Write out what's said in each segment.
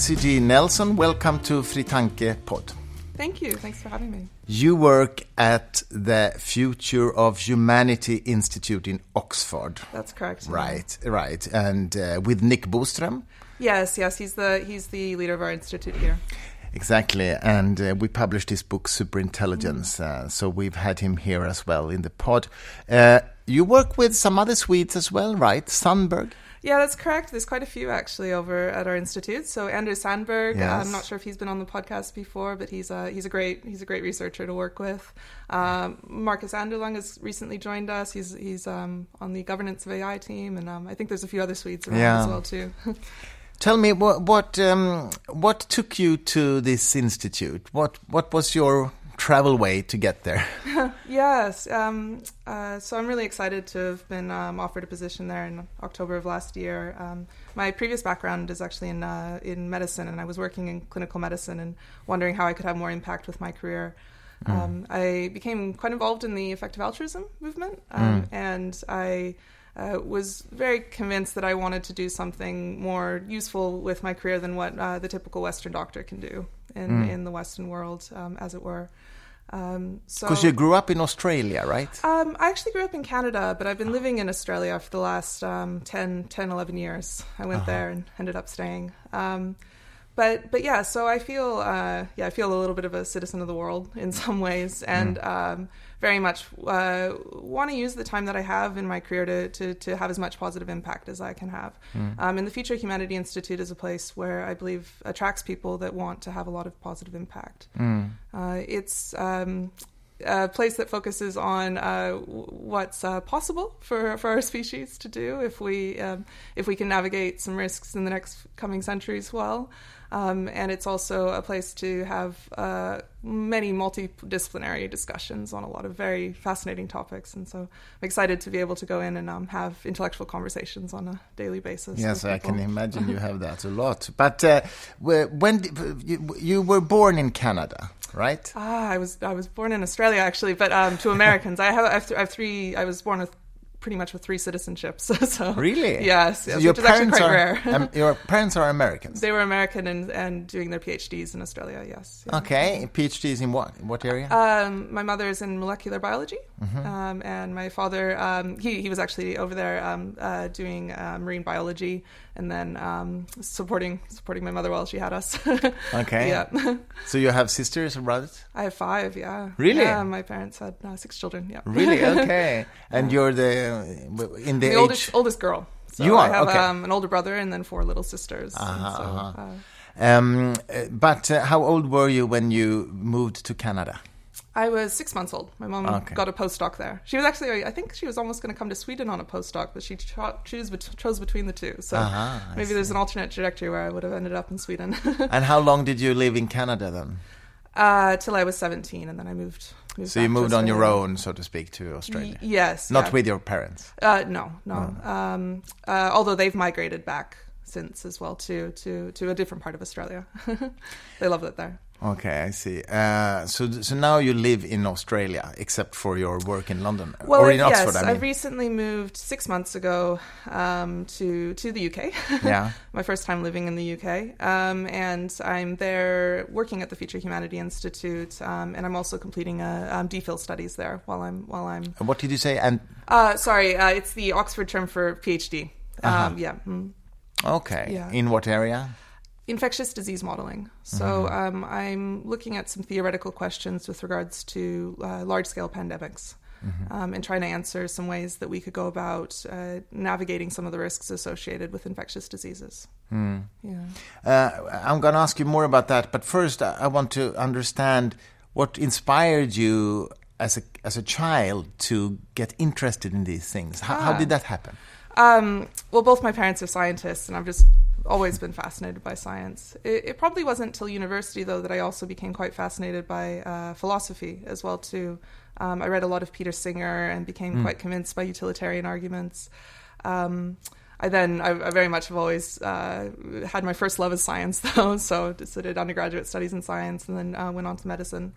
Cassidy Nelson, welcome to Fritanke Pod. Thank you. Thanks for having me. You work at the Future of Humanity Institute in Oxford. That's correct. Right, right, and uh, with Nick Boström. Yes, yes, he's the he's the leader of our institute here. Exactly, and uh, we published his book Superintelligence, uh, so we've had him here as well in the pod. Uh, you work with some other Swedes as well, right? Sandberg. Yeah, that's correct. There's quite a few actually over at our institute. So Anders Sandberg, Yes. I'm not sure if he's been on the podcast before, but he's a he's a great he's a great researcher to work with. Um, Marcus Anderljung has recently joined us. He's he's um, on the governance of AI team, and um, I think there's a few other Swedes around Yeah. as well too. Tell me what what um, what took you to this institute? What what was your travel way to get there? Yes. Um, uh, so I'm really excited to have been um, offered a position there in October of last year. Um, my previous background is actually in uh, in medicine, and I was working in clinical medicine and wondering how I could have more impact with my career. Um, I became quite involved in the effective altruism movement, um, and I. Uh, was very convinced that I wanted to do something more useful with my career than what uh, the typical Western doctor can do in, in the Western world, um, as it were. Um, so Because you grew up in Australia, right? um, I actually grew up in Canada, but I've been living in Australia for the last um, 10, 10, 11 years. I went there and ended up staying. Um, but but yeah, so I feel uh, yeah I feel a little bit of a citizen of the world in some ways, and um, very much uh, want to use the time that I have in my career to, to, to have as much positive impact as I can have. Um, and the Future Humanity Institute is a place where I believe attracts people that want to have a lot of positive impact. Uh, it's um, a place that focuses on uh, what's uh, possible for, for our species to do if we um, if we can navigate some risks in the next coming centuries well. Um, and it's also a place to have uh, many multidisciplinary discussions on a lot of very fascinating topics. And so I'm excited to be able to go in and um, have intellectual conversations on a daily basis. Yes, I can imagine you have that a lot. But uh, when you, you were born in Canada, right? Ah, I was I was born in Australia actually, but um, to Americans, I have I have, th- I have three. I was born with pretty much with three citizenships. so Really? yes, yes your which is actually parents are um, your parents are Americans. they were American and, and doing their PhDs in Australia. Yes. yeah. Okay, PhDs in what? What area? Um, my mother is in molecular biology, Mm-hmm. um, and my father um, he he was actually over there um, uh, doing uh, marine biology, and then um, supporting supporting my mother while she had us. Okay. yeah. so you have sisters and brothers? I have five. Yeah. Really? Yeah. My parents had uh, six children. Yeah. Really? Okay. and you're the in the, the oldest oldest girl. So You are? I have Okay. um, an older brother and then four little sisters. Uh-huh, so, uh-huh. uh, Um, uh, but uh, how old were you when you moved to Canada? I was six months old. My mom Okay. got a postdoc there. She was actually, I think she was almost going to come to Sweden on a postdoc, but she cho- choose chose between the two. So Uh-huh, maybe there's an alternate trajectory where I would have ended up in Sweden. And how long did you live in Canada then? uh, till I was 17, and then I moved. Moved So you moved on your own, so to speak, to Australia. Y- yes. Not yeah. with your parents. Uh, no, no. Um, uh, although they've migrated back since as well to to to a different part of Australia. they love it there. Okay, I see. Uh, so, so now you live in Australia, except for your work in London Well, or in yes, Oxford. I mean. I recently moved six months ago um, to to the UK. yeah. My first time living in the UK, um, and I'm there working at the Future Humanity Institute, um, and I'm also completing a um, DPhil studies there while I'm while I'm. What did you say? And Uh, sorry, uh, it's the Oxford term for PhD. Um, yeah. mm. okay, Yeah. in what area? Infectious disease modeling. So um, I'm looking at some theoretical questions with regards to uh, large scale pandemics. Um, and trying to answer some ways that we could go about uh, navigating some of the risks associated with infectious diseases. Yeah. Uh, I'm going to ask you more about that, but first, I want to understand what inspired you as a as a child to get interested in these things. How, how Ah. did that happen? Um, well, both my parents are scientists, and I've just always been fascinated by science. It, it probably wasn't until university, though, that I also became quite fascinated by uh, philosophy as well. Too, um, I read a lot of Peter Singer and became quite convinced by utilitarian arguments. Um, I then, I, I very much have always uh, had my first love is science, though. So, did undergraduate studies in science, and then uh, went on to medicine.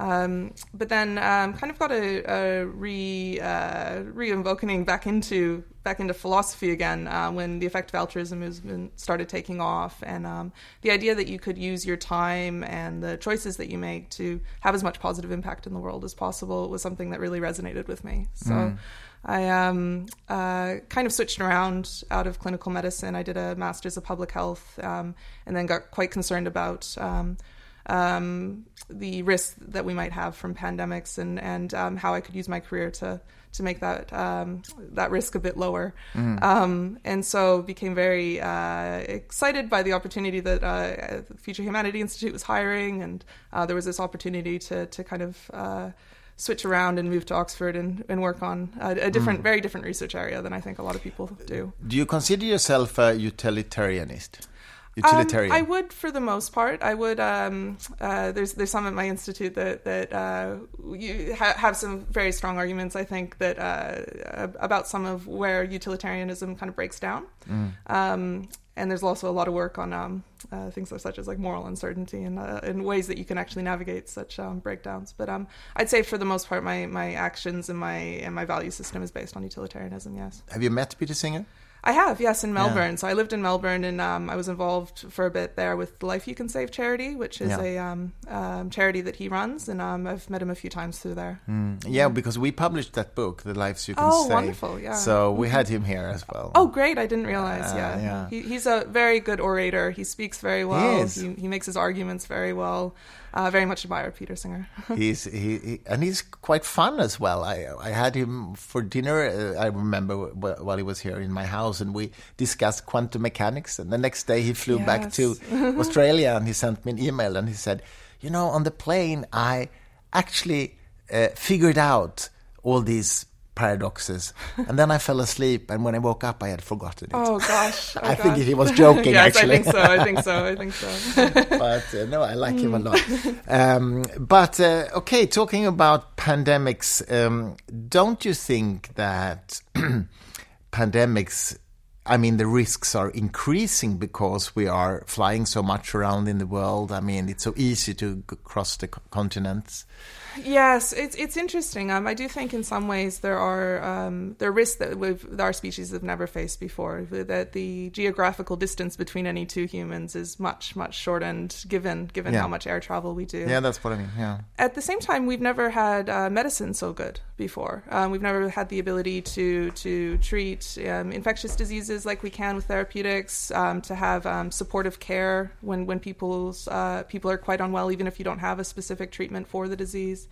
Um, but then um, kind of got a, a re uh, re-invoking back into back into philosophy again uh, when the effective altruism movement started taking off, and um, the idea that you could use your time and the choices that you make to have as much positive impact in the world as possible was something that really resonated with me. So. Mm. I um, uh, kind of switched around out of clinical medicine. I did a master's of public health, um, and then got quite concerned about um, um, the risks that we might have from pandemics and and um, how I could use my career to to make that um, that risk a bit lower. Mm. and so became very uh, excited by the opportunity that uh, Future Humanity Institute was hiring, and uh, there was this opportunity to to kind of uh, switch around and move to Oxford and, and work on a, a different, mm. very different research area than I think a lot of people do. Do you consider yourself a utilitarianist? Utilitarian? Um, I would, for the most part. I would. Um, uh, there's there's some at my institute that that uh, you ha- have some very strong arguments. I think that uh, about some of where utilitarianism kind of breaks down. Mm. Um, and there's also a lot of work on um, uh, things such as like moral uncertainty and, uh, and ways that you can actually navigate such um, breakdowns. But um, I'd say for the most part, my, my actions and my and my value system is based on utilitarianism. Yes. Have you met Peter Singer? I have, yes, in Melbourne. Yeah. So I lived in Melbourne, and um, I was involved for a bit there with the Life You Can Save charity, which is yeah. a um, um, charity that he runs, and um, I've met him a few times through there. Mm. Yeah, because we published that book, The Lives You Can oh, Save. Oh, wonderful! Yeah. So we had him here as well. Oh, great! I didn't realize. Uh, yeah, yeah. He, he's a very good orator. He speaks very well. He, he, he makes his arguments very well. Uh, very much admire Peter Singer. he's he, he, and he's quite fun as well. I I had him for dinner. Uh, I remember while he was here in my house, and we discussed quantum mechanics. And the next day he flew yes. back to Australia, and he sent me an email, and he said, "You know, on the plane, I actually uh, figured out all these paradoxes. and then I fell asleep, and when I woke up, I had forgotten it. Oh gosh! Oh, I gosh. think he was joking. yes, actually. I think so. I think so. I think so. but uh, no, I like him a lot. Um, but uh, okay, talking about pandemics, um, don't you think that pandemics? I mean, the risks are increasing because we are flying so much around in the world. I mean, it's so easy to cross the continents. Yes, it's it's interesting. Um, I do think in some ways there are um, there are risks that we've, our species have never faced before. That the geographical distance between any two humans is much much shortened given given yeah. how much air travel we do. Yeah, that's what I mean. Yeah. At the same time, we've never had uh, medicine so good before. Um, we've never had the ability to to treat um, infectious diseases like we can with therapeutics. Um, to have um, supportive care when when people's uh, people are quite unwell, even if you don't have a specific treatment for the disease.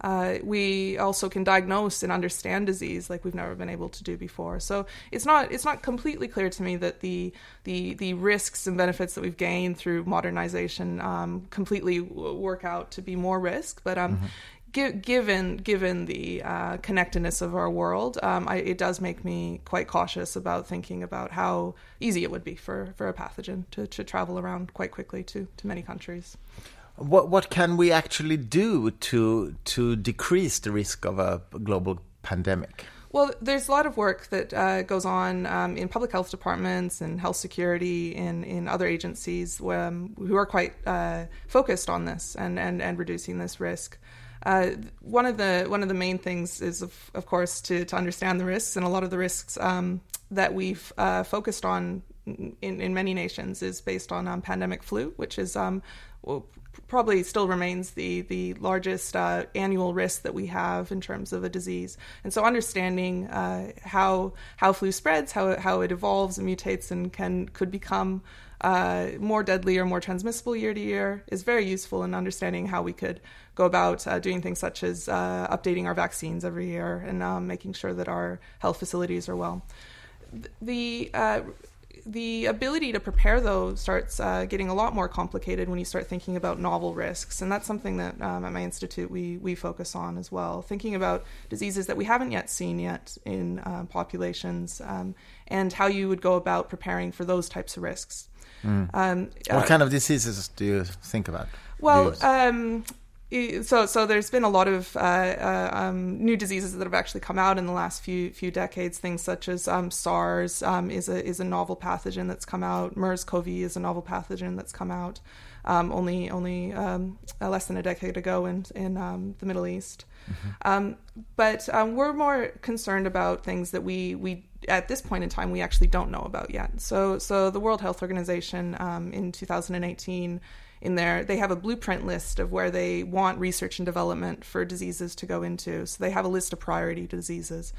Uh, we also can diagnose and understand disease like we've never been able to do before. So it's not it's not completely clear to me that the the the risks and benefits that we've gained through modernization um, completely work out to be more risk, but um, mm-hmm given given the uh, connectedness of our world, um, I, it does make me quite cautious about thinking about how easy it would be for, for a pathogen to, to travel around quite quickly to, to many countries. What what can we actually do to to decrease the risk of a global pandemic? Well, there's a lot of work that uh, goes on um, in public health departments and health security in, in other agencies um, who are quite uh, focused on this and, and, and reducing this risk. Uh, one of the one of the main things is, of, of course, to, to understand the risks, and a lot of the risks um, that we've uh, focused on in, in many nations is based on um, pandemic flu, which is um, well, probably still remains the the largest uh, annual risk that we have in terms of a disease. And so, understanding uh, how how flu spreads, how how it evolves and mutates, and can could become uh, more deadly or more transmissible year to year is very useful in understanding how we could go about uh, doing things such as uh, updating our vaccines every year and um, making sure that our health facilities are well. The uh, the ability to prepare though starts uh, getting a lot more complicated when you start thinking about novel risks and that's something that um, at my institute we, we focus on as well. Thinking about diseases that we haven't yet seen yet in uh, populations um, and how you would go about preparing for those types of risks. Mm. um, what uh, kind of diseases do you think about? Well so so there's been a lot of uh, uh, um, new diseases that have actually come out in the last few few decades. Things such as um, SARS um, is a is a novel pathogen that's come out. MERS-CoV is a novel pathogen that's come out um, only only um, uh, less than a decade ago in in um, the Middle East. Mm-hmm. but we're more concerned about things that we we at this point in time we actually don't know about yet. So so the World Health Organization in 2018 in there they have a blueprint list of where they want research and development for diseases to go into so they have a list of priority diseases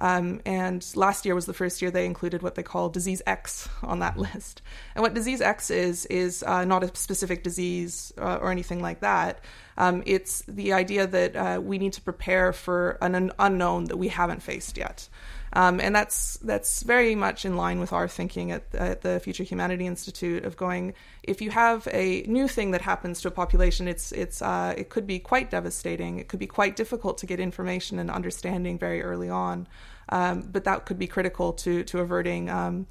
um, and last year was the first year they included what they call disease X on that list. And what disease X is, is uh, not a specific disease uh, or anything like that. Um, it's the idea that uh, we need to prepare for an unknown that we haven't faced yet. Um, and that's that's very much in line with our thinking at, at, the Future Humanity Institute of going. If you have a new thing that happens to a population, it's it's uh, it could be quite devastating. It could be quite difficult to get information and understanding very early on. Um, but that could be critical to to averting um,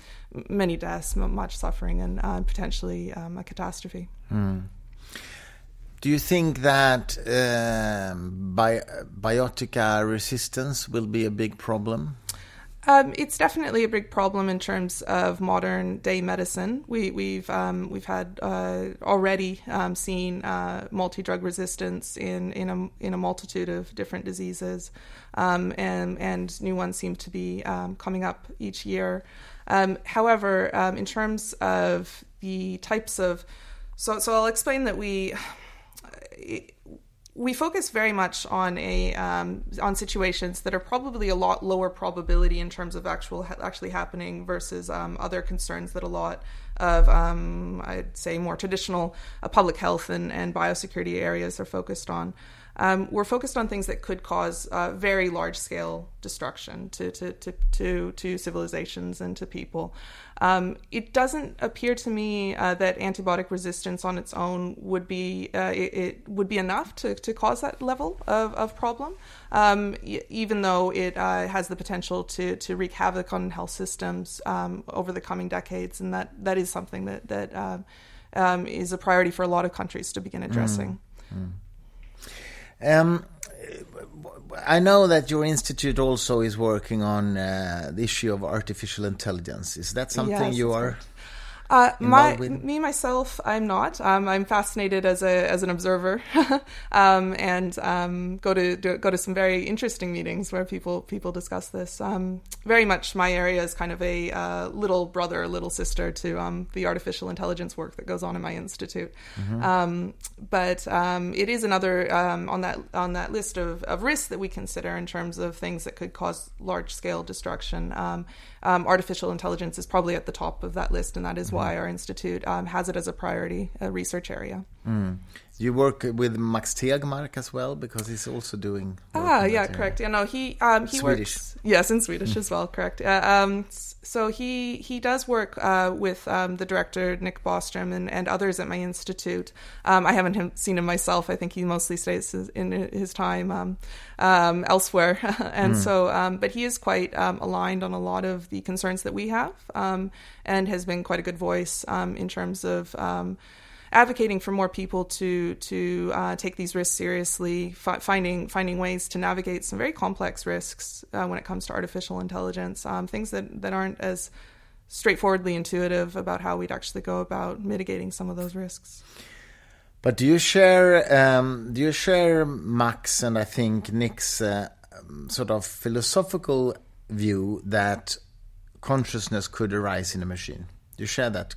many deaths, much suffering, and uh, potentially um, a catastrophe. Mm. Do you think that um, bi- biotica resistance will be a big problem? Um, it's definitely a big problem in terms of modern day medicine. We, we've um, we've had uh, already um, seen uh, multi drug resistance in in a in a multitude of different diseases, um, and and new ones seem to be um, coming up each year. Um, however, in terms of the types of so so I'll explain that we. It, we focus very much on a um, on situations that are probably a lot lower probability in terms of actual actually happening versus um, other concerns that a lot of um, I'd say more traditional uh, public health and, and biosecurity areas are focused on. Um, we're focused on things that could cause uh, very large scale destruction to, to, to, to, to civilizations and to people. Um, it doesn't appear to me uh, that antibiotic resistance on its own would be uh, it, it, would be enough to, to cause that level of, of problem, um, even though it uh, has the potential to, to wreak havoc on health systems um, over the coming decades, and that, that is something that that um, um, is a priority for a lot of countries to begin addressing. Mm. Mm. Um, I know that your institute also is working on uh, the issue of artificial intelligence. Is that something yes, you are? Right. Uh, my me myself, I'm not. Um, I'm fascinated as a as an observer, um, and um, go to do, go to some very interesting meetings where people people discuss this. Um, very much my area is kind of a uh, little brother, little sister to um, the artificial intelligence work that goes on in my institute. Mm-hmm. Um, but it is another on that on that list of, of risks that we consider in terms of things that could cause large scale destruction um, artificial intelligence is probably at the top of that list, and that is mm-hmm. Why our institute um, has it as a priority a research area. Mm. You work with Max Tegmark as well because he's also doing. Ah, yeah, correct. Yeah, no, he um, he Swedish. works. Yes, in Swedish mm. as well. Correct. Uh, um, so he he does work uh, with um, the director Nick Bostrom and, and others at my institute. Um, I haven't him, seen him myself. I think he mostly stays in his time um, um, elsewhere, and mm. so um, but he is quite aligned on a lot of the concerns that we have, and has been quite a good voice in terms of advocating for more people to to uh, take these risks seriously, fi- finding finding ways to navigate some very complex risks uh, when it comes to artificial intelligence, um, things that that aren't as straightforwardly intuitive about how we'd actually go about mitigating some of those risks. But do you share um, do you share Max and I think Nick's uh, sort of philosophical view that consciousness could arise in a machine? Do you share that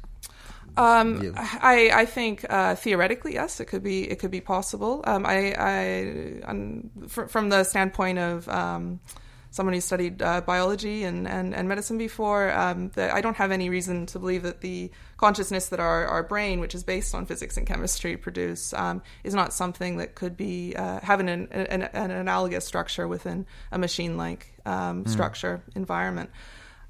um, I, I think uh, theoretically, yes, it could be it could be possible. Um, I, I fr- from the standpoint of um, someone who studied uh, biology and, and, and, medicine before, um, I don't have any reason to believe that the consciousness that our, our brain, which is based on physics and chemistry, produce um, is not something that could be uh, have an, an, an, analogous structure within a machine like mm. structure environment.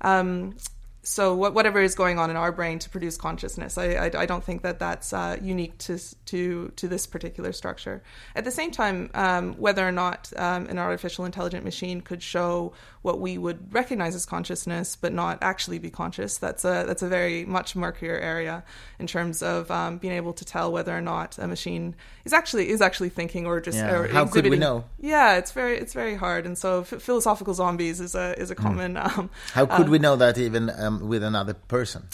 Um, so what, whatever is going on in our brain to produce consciousness, I, I, I don't think that that's uh, unique to, to to this particular structure. At the same time, um, whether or not um, an artificial intelligent machine could show what we would recognize as consciousness, but not actually be conscious, that's a that's a very much murkier area in terms of um, being able to tell whether or not a machine is actually is actually thinking or just yeah. or how could we know? Yeah, it's very it's very hard, and so philosophical zombies is a is a hmm. common. Mm. how could uh, we know that even? With another person?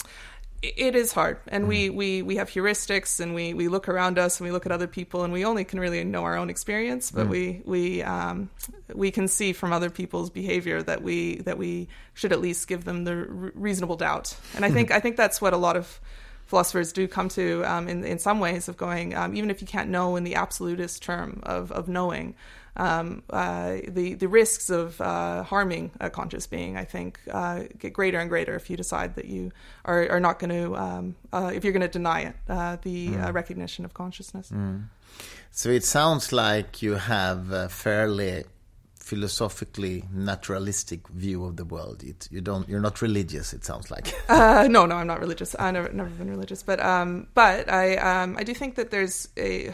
It is hard, and mm. we, we we have heuristics, and we, we look around us, and we look at other people, and we only can really know our own experience, but mm. we we um, we can see from other people's behavior that we that we should at least give them the reasonable doubt, and I think I think that's what a lot of philosophers do come to um, in in some ways of going um, even if you can't know in the absolutist term of of knowing um, uh, the the risks of uh, harming a conscious being, I think, uh, get greater and greater if you decide that you are, are not going to, um, uh, if you're going to deny it, uh, the uh, mm. recognition of consciousness. Mm. So it sounds like you have a fairly philosophically naturalistic view of the world. It, you don't, you're not religious. It sounds like. no, no, I'm not religious. I've never, never been religious, but um, but I um, I do think that there's a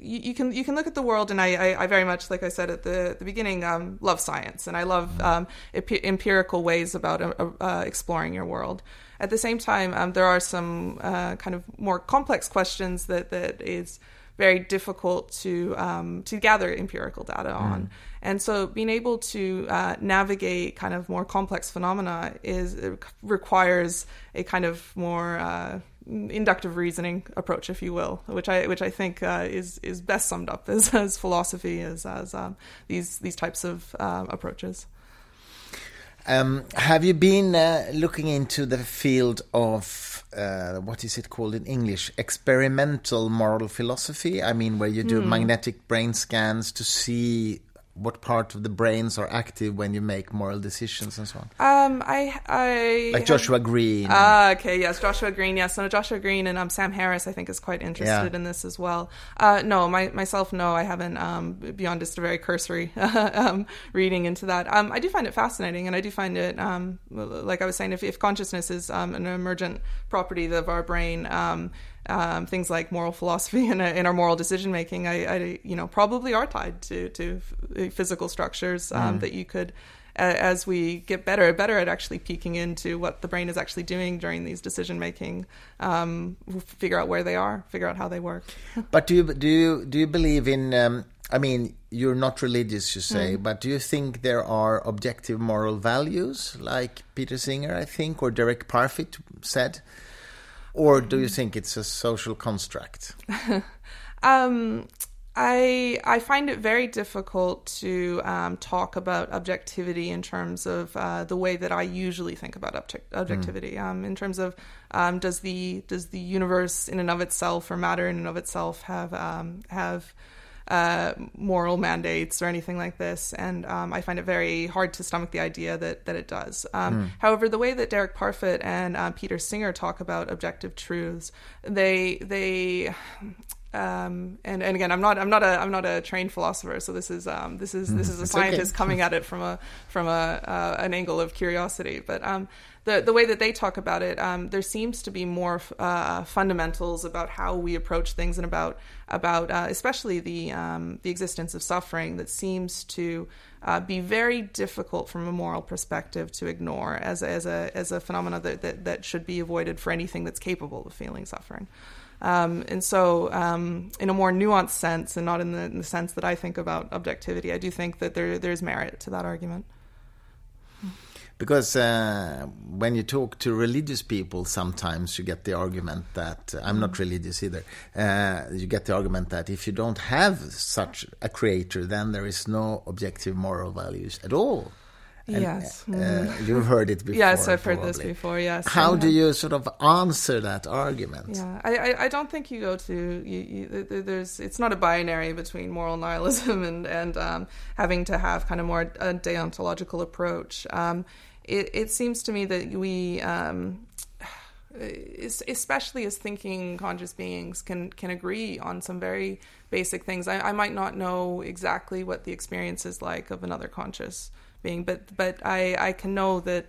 you, you, can you can look at the world, and I, I, I very much, like I said at the the beginning, um, love science, and I love um, ep- empirical ways about uh, uh, exploring your world. At the same time, um, there are some uh, kind of more complex questions that that is very difficult to um, to gather empirical data mm. on. And so, being able to uh, navigate kind of more complex phenomena is requires a kind of more uh, inductive reasoning approach, if you will, which I which I think uh, is is best summed up as, as philosophy as as um, these these types of uh, approaches. Um, have you been uh, looking into the field of uh, what is it called in English? Experimental moral philosophy. I mean, where you do mm. magnetic brain scans to see what part of the brains are active when you make moral decisions and so on? Um, I, I like Joshua Greene. Ah, uh, okay, yes, Joshua Greene. Yes, no, Joshua Greene and um, Sam Harris, I think, is quite interested yeah. in this as well. Uh, no, my, myself, no, I haven't. Um, beyond just a very cursory um, reading into that, um, I do find it fascinating, and I do find it, um, like I was saying, if, if consciousness is um, an emergent property of our brain. Um, um, things like moral philosophy and, in our moral decision making, I, I, you know, probably are tied to to physical structures um, mm. that you could, uh, as we get better better at actually peeking into what the brain is actually doing during these decision making, um, figure out where they are, figure out how they work. but do you do you do you believe in? Um, I mean, you're not religious, you say, mm. but do you think there are objective moral values, like Peter Singer, I think, or Derek Parfit said? Or do you think it's a social construct? um, I I find it very difficult to um, talk about objectivity in terms of uh, the way that I usually think about object- objectivity. Mm. Um, in terms of um, does the does the universe in and of itself or matter in and of itself have um, have uh, moral mandates or anything like this. And um, I find it very hard to stomach the idea that that it does. Um, mm. However, the way that Derek Parfit and uh, Peter Singer talk about objective truths, they they um, and and again, I'm not I'm not a I'm not a trained philosopher, so this is um, this is this hmm. is a it's scientist okay. coming at it from a from a uh, an angle of curiosity. But um, the the way that they talk about it, um, there seems to be more uh, fundamentals about how we approach things and about about uh, especially the um, the existence of suffering that seems to uh, be very difficult from a moral perspective to ignore as a, as a as a phenomenon that, that that should be avoided for anything that's capable of feeling suffering. Um, and so, um, in a more nuanced sense, and not in the, in the, sense that I think about objectivity, I do think that there there's merit to that argument. Because uh, when you talk to religious people, sometimes you get the argument that uh, I'm not mm. religious either. Uh, you get the argument that if you don't have such a creator, then there is no objective moral values at all. And, yes. Uh, mm. you've heard it before. Yes, I've probably. heard this before. Yes. How do you sort of answer that argument? Yeah, I, I, I don't think you go to you, you, there's it's not a binary between moral nihilism and and um, having to have kind of more a deontological approach. Um, it, it seems to me that we. Um, especially as thinking conscious beings can can agree on some very basic things. I, I might not know exactly what the experience is like of another conscious being, but but I I can know that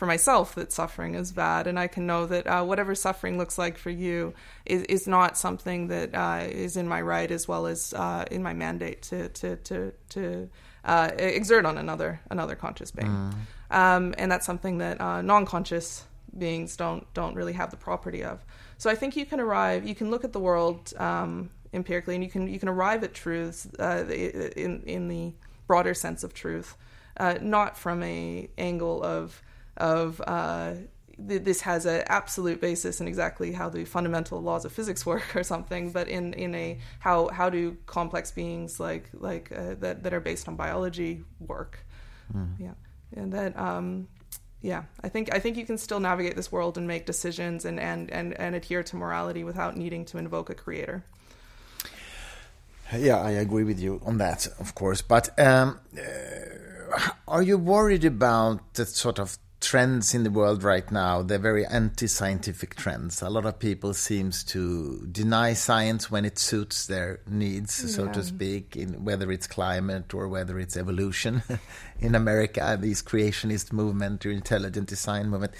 for myself that suffering is bad, and I can know that uh, whatever suffering looks like for you is, is not something that uh, is in my right as well as uh, in my mandate to to to, to uh, exert on another another conscious being, mm. um, and that's something that uh, non-conscious beings don't don't really have the property of. So I think you can arrive, you can look at the world um, empirically, and you can you can arrive at truths uh, in in the broader sense of truth, not from a angle of of uh, th- this has an absolute basis in exactly how the fundamental laws of physics work or something, but in, in a how how do complex beings like like uh, that that are based on biology work? Mm. Yeah, and that. Um, yeah, I think I think you can still navigate this world and make decisions and, and, and, and adhere to morality without needing to invoke a creator. Yeah, I agree with you on that, of course. But um, uh, are you worried about the sort of trends in the world right now they're very anti-scientific trends? A lot of people seems to deny science when it suits their needs yeah. so to speak in whether it's climate or whether it's evolution. In america these creationist movement or intelligent design movement.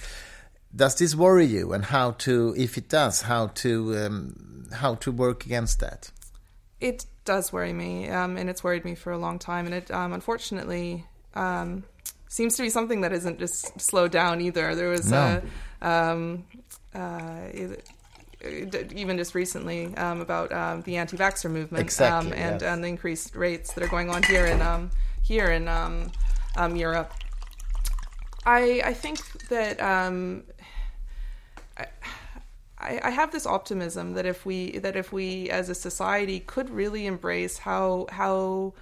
Does this worry you? And how to if it does how to um, how to work against that? It does worry me um, and it's worried me for a long time. And it um, unfortunately um, seems to be something that isn't just slowed down either. There was no. a, um, uh, even just recently um, about um, the anti-vaxxer movement exactly, um, and, yes. and the increased rates that are going on here in um, here in um, Europe. I I think that I, I, have this optimism that if we that if we as a society could really embrace how how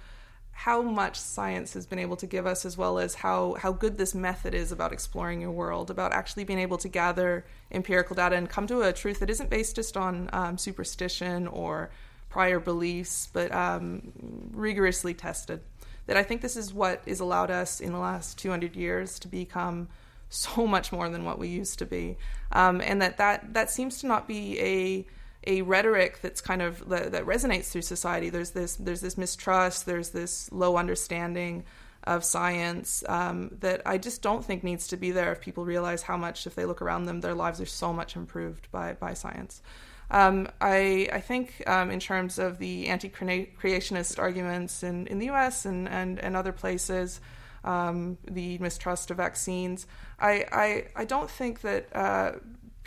how much science has been able to give us, as well as how, how good this method is about exploring your world, about actually being able to gather empirical data and come to a truth that isn't based just on um, superstition or prior beliefs, but um, rigorously tested. That I think this is what has allowed us in the last 200 years to become so much more than what we used to be, um, and that, that that seems to not be a a rhetoric that's kind of that, that, resonates through society. There's this there's this mistrust. There's this low understanding of science um, that I just don't think needs to be there if people realize how much, if they look around them, their lives are so much improved by by science. Um, I, I think um, in terms of the anti-creationist arguments in, in the U.S. and, and, and other places, um, the mistrust of vaccines, I, I, I don't think that uh,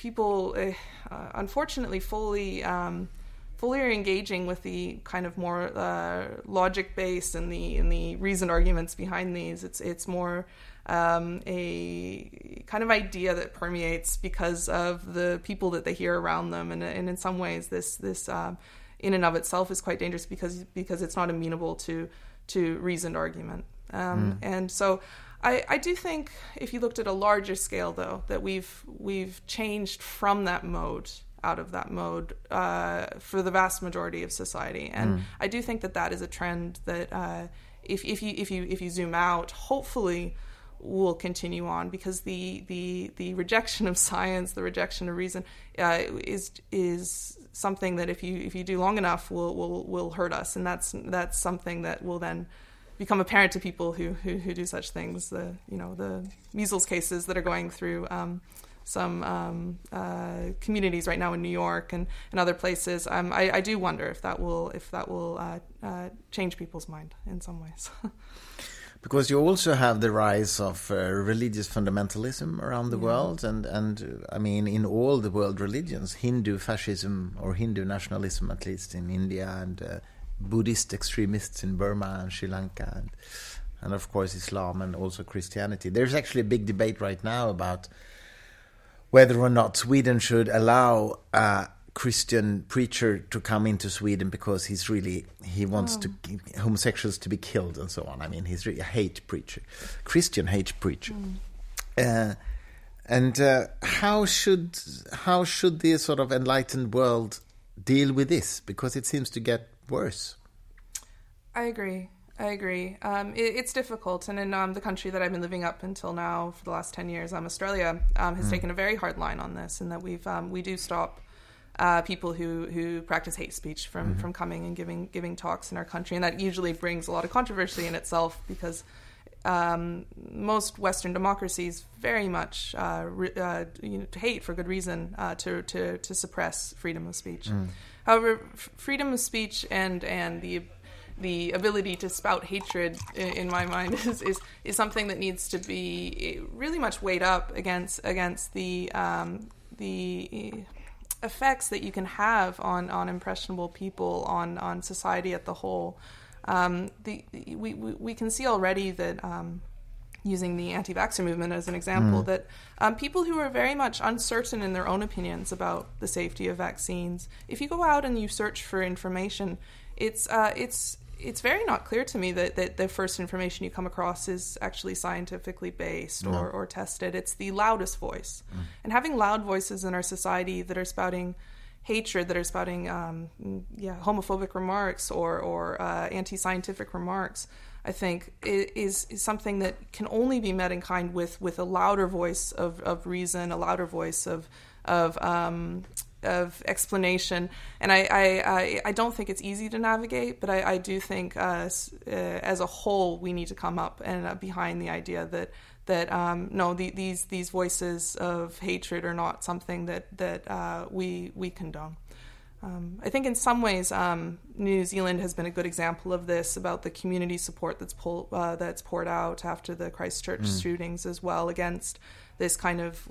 people, uh, uh, unfortunately, fully um, fully are engaging with the kind of more uh, logic based and the and the reason arguments behind these. It's it's more um, a kind of idea that permeates because of the people that they hear around them, and, and in some ways, this this um, in and of itself is quite dangerous because because it's not amenable to to reasoned argument. Um, mm. And so I, I do think if you looked at a larger scale, though, that we've we've changed from that mode out of that mode uh, for the vast majority of society, and mm. I do think that that is a trend that uh, if if you if you if you zoom out, hopefully will continue on because the the the rejection of science, the rejection of reason, uh, is is something that if you if you do long enough will will will hurt us, and that's that's something that will then become apparent to people who, who, who do such things. The you know the measles cases that are going through um, some um, uh, communities right now in New York and, and other places. Um, I, I, do wonder if that will if that will uh, uh, change people's mind in some ways. because you also have the rise of uh, religious fundamentalism around the yeah. world, and and I mean in all the world religions, Hindu fascism or Hindu nationalism, at least in India and uh, Buddhist extremists in Burma and Sri Lanka, and, and of course Islam and also Christianity. There's actually a big debate right now about whether or not Sweden should allow a Christian preacher to come into Sweden because he's really he wants oh. to homosexuals to be killed and so on. I mean, he's really a hate preacher, Christian hate preacher. Mm. Uh, and uh, how should how should the sort of enlightened world deal with this? Because it seems to get worse. I agree. I agree. Um, it, it's difficult, and in um, the country that I've been living up until now for the last ten years, um, Australia um, has mm. taken a very hard line on this, and that we've um, we do stop uh, people who, who practice hate speech from, mm-hmm. from coming and giving giving talks in our country, and that usually brings a lot of controversy in itself because um, most Western democracies very much uh, uh, you know, hate for good reason uh, to, to, to suppress freedom of speech. Mm. However, f- freedom of speech and and the the ability to spout hatred, in, in my mind, is, is, is something that needs to be really much weighed up against against the um, the effects that you can have on, on impressionable people, on, on society at the whole. Um, the, we, we, we can see already that um, using the anti-vaxxer movement as an example, mm. that um, people who are very much uncertain in their own opinions about the safety of vaccines, if you go out and you search for information, it's uh, it's it's very not clear to me that, that the first information you come across is actually scientifically based or, or tested. It's the loudest voice. Mm. And having loud voices in our society that are spouting hatred, that are spouting um, yeah, homophobic remarks or, or uh, anti scientific remarks, I think is, is something that can only be met in kind with, with a louder voice of, of reason, a louder voice of, of um, of explanation. And I, I, I, don't think it's easy to navigate, but I, I do think uh, uh, as a whole we need to come up and uh, behind the idea that that um, no, the, these these voices of hatred are not something that that uh, we we condone. Um, I think in some ways, um, New Zealand has been a good example of this about the community support that's pull, uh, that's poured out after the Christchurch mm. shootings as well against this kind of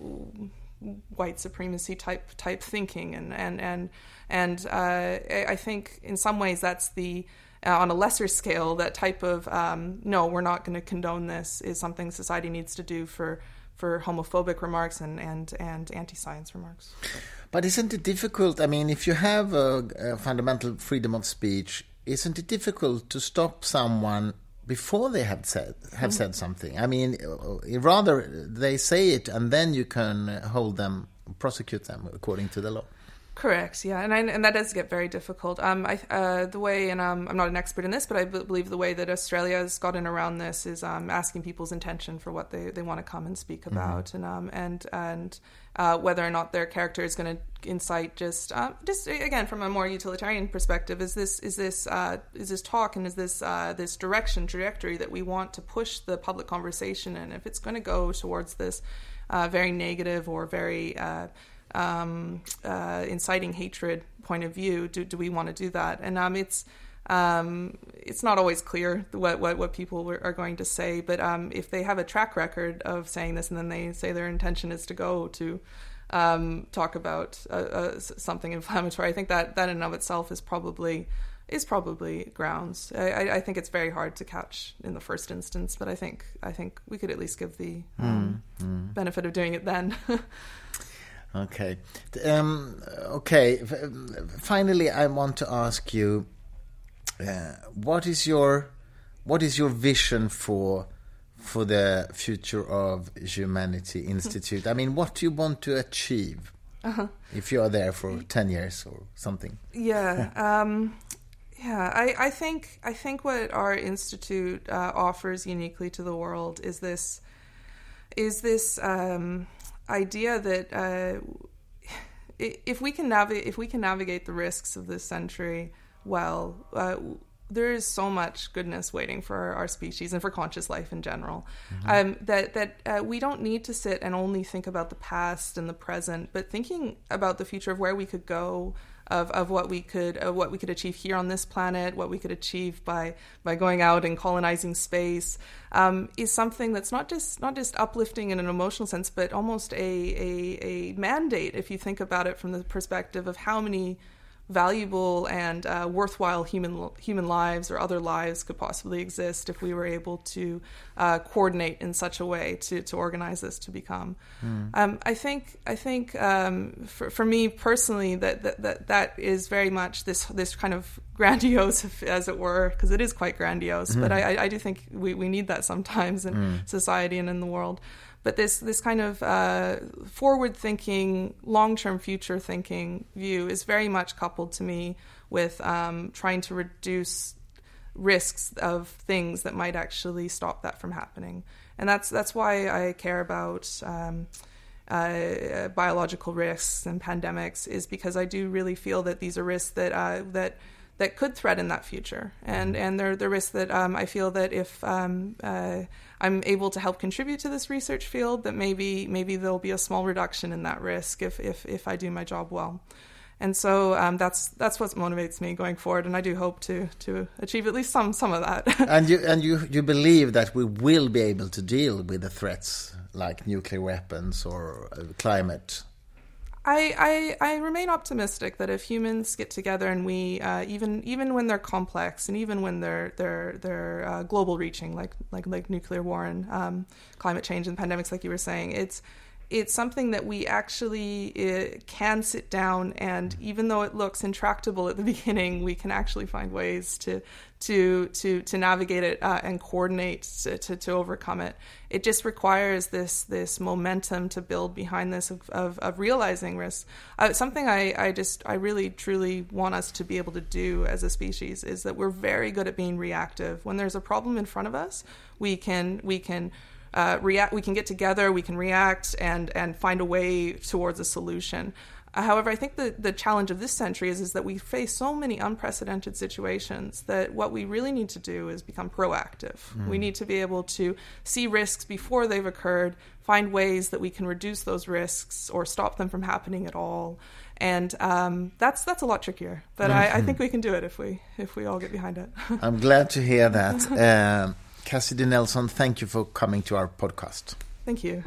white supremacy type type thinking and and and and uh, I think in some ways that's the uh, on a lesser scale that type of um, no we're not going to condone this is something society needs to do for for homophobic remarks and and and anti-science remarks but isn't it difficult i mean if you have a, a fundamental freedom of speech isn't it difficult to stop someone before they have said have said something. I mean, uh, rather they say it and then you can hold them, prosecute them according to the law. Correct. Yeah, and I, and that does get very difficult. Um, I, uh, the way, and um, I'm not an expert in this, but I b- believe the way that Australia has gotten around this is um, asking people's intention for what they, they want to come and speak mm-hmm. about, mm-hmm. and um, and and uh, whether or not their character is going to incite just uh, just again from a more utilitarian perspective is this is this uh, is this talk and is this uh, this direction trajectory that we want to push the public conversation and if it's going to go towards this uh, very negative or very uh, um, inciting hatred point of view do, do we want to do that and um, it's um, it's not always clear what, what, what people are going to say, but um, if they have a track record of saying this and then they say their intention is to go to um, talk about uh, uh, something inflammatory, I think that that in and of itself is probably is probably grounds. I, I, think it's very hard to catch in the first instance, but I think I think we could at least give the mm, mm. benefit of doing it then. okay, um, okay. Finally, I want to ask you uh, what is your what is your vision for for the future of humanity institute? I mean what do you want to achieve? Uh-huh. if you are there for 10 years or something. Yeah um, yeah. I, I think i think what our institute uh, offers uniquely to the world is this is this um, idea that uh, if we can navigate if we can navigate the risks of this century well. Uh, there is so much goodness waiting for our, species and for conscious life in general. Mm-hmm. Um, that that uh, we don't need to sit and only think about the past and the present, but thinking about the future of where we could go, of, of what we could uh, what we could achieve here on this planet, what we could achieve by by going out and colonizing space, um, is something that's not just not just uplifting in an emotional sense, but almost a, a a mandate if you think about it from the perspective of how many valuable and uh, worthwhile human human lives or other lives could possibly exist if we were able to uh, coordinate in such a way to, to organize this to become. Mm. Um, I think I think um, for, for me personally that, that that that is very much this this kind of grandiose as it were because it is quite grandiose. Mm. But I, I, do think we, we need that sometimes in mm. society and in the world but this this kind of uh, forward thinking, long term future thinking view is very much coupled to me with um, trying to reduce risks of things that might actually stop that from happening, and that's that's why I care about. Um, uh, biological risks and pandemics is because I do really feel that these are risks that uh, that that could threaten that future. And and there the risk that um, I feel that if um, uh, I'm able to help contribute to this research field, that maybe maybe there'll be a small reduction in that risk if if, if I do my job well. And so um, that's that's what motivates me going forward, and I do hope to to achieve at least some some of that. and you and you you believe that we will be able to deal with the threats like nuclear weapons or uh, climate I, I, I remain optimistic that if humans get together and we uh, even even when they're complex and even when they're they're they're uh, global reaching like like like nuclear war and um, climate change and pandemics like you were saying it's it's something that we actually uh, can sit down and even though it looks intractable at the beginning we can actually find ways to to to to navigate it uh, and coordinate to, to, to, overcome it. It just requires this this momentum to build behind this of, of, of realizing risks uh, something I, I just I really truly want us to be able to do as a species is that we're very good at being reactive. When there's a problem in front of us we can we can uh, react. We can get together, we can react, and and find a way towards a solution. Uh, however, I think the, the challenge of this century is, is that we face so many unprecedented situations that what we really need to do is become proactive. Mm. We need to be able to see risks before they've occurred, find ways that we can reduce those risks or stop them from happening at all. And um, that's that's a lot trickier, but mm-hmm. I, I, mm-hmm. think we can do it if we if we all get behind it. I'm glad to hear that. Um, Cassidy Nelson, thank you for coming to our podcast. Thank you.